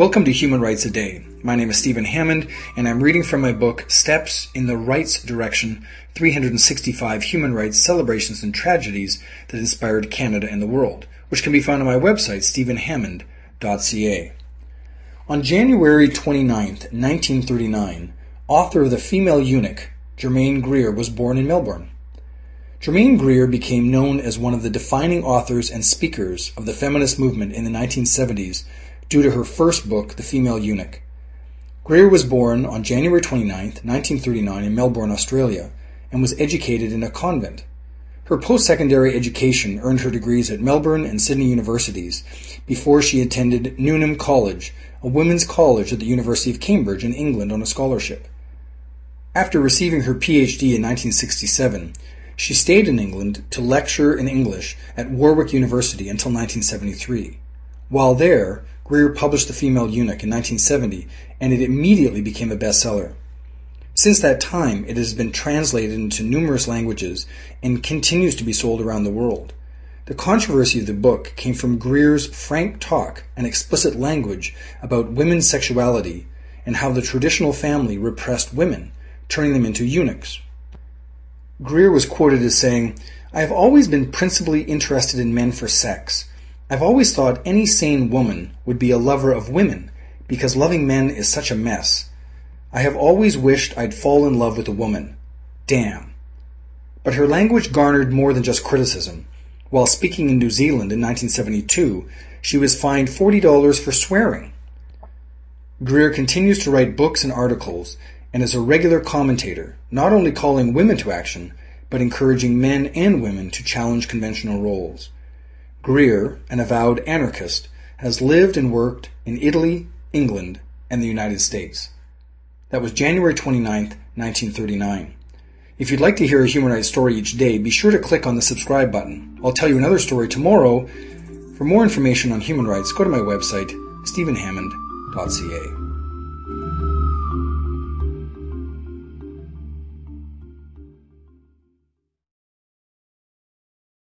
Welcome to Human Rights a Day. My name is Stephen Hammond, and I'm reading from my book Steps in the Rights Direction 365 Human Rights Celebrations and Tragedies that Inspired Canada and the World, which can be found on my website, stephenhammond.ca. On January 29, 1939, author of The Female Eunuch, Germaine Greer, was born in Melbourne. Germaine Greer became known as one of the defining authors and speakers of the feminist movement in the 1970s due to her first book, The Female Eunuch. Greer was born on January 29, 1939 in Melbourne, Australia, and was educated in a convent. Her post-secondary education earned her degrees at Melbourne and Sydney universities before she attended Newnham College, a women's college at the University of Cambridge in England on a scholarship. After receiving her PhD in 1967, she stayed in England to lecture in English at Warwick University until 1973. While there, Greer published The Female Eunuch in 1970, and it immediately became a bestseller. Since that time, it has been translated into numerous languages and continues to be sold around the world. The controversy of the book came from Greer's frank talk and explicit language about women's sexuality and how the traditional family repressed women, turning them into eunuchs. Greer was quoted as saying, I have always been principally interested in men for sex, I've always thought any sane woman would be a lover of women because loving men is such a mess. I have always wished I'd fall in love with a woman. Damn. But her language garnered more than just criticism. While speaking in New Zealand in 1972, she was fined $40 for swearing. Greer continues to write books and articles and is a regular commentator, not only calling women to action, but encouraging men and women to challenge conventional roles. Greer, an avowed anarchist, has lived and worked in Italy, England, and the United States. That was January 29, 1939. If you'd like to hear a human rights story each day, be sure to click on the subscribe button. I'll tell you another story tomorrow. For more information on human rights, go to my website, stephenhammond.ca.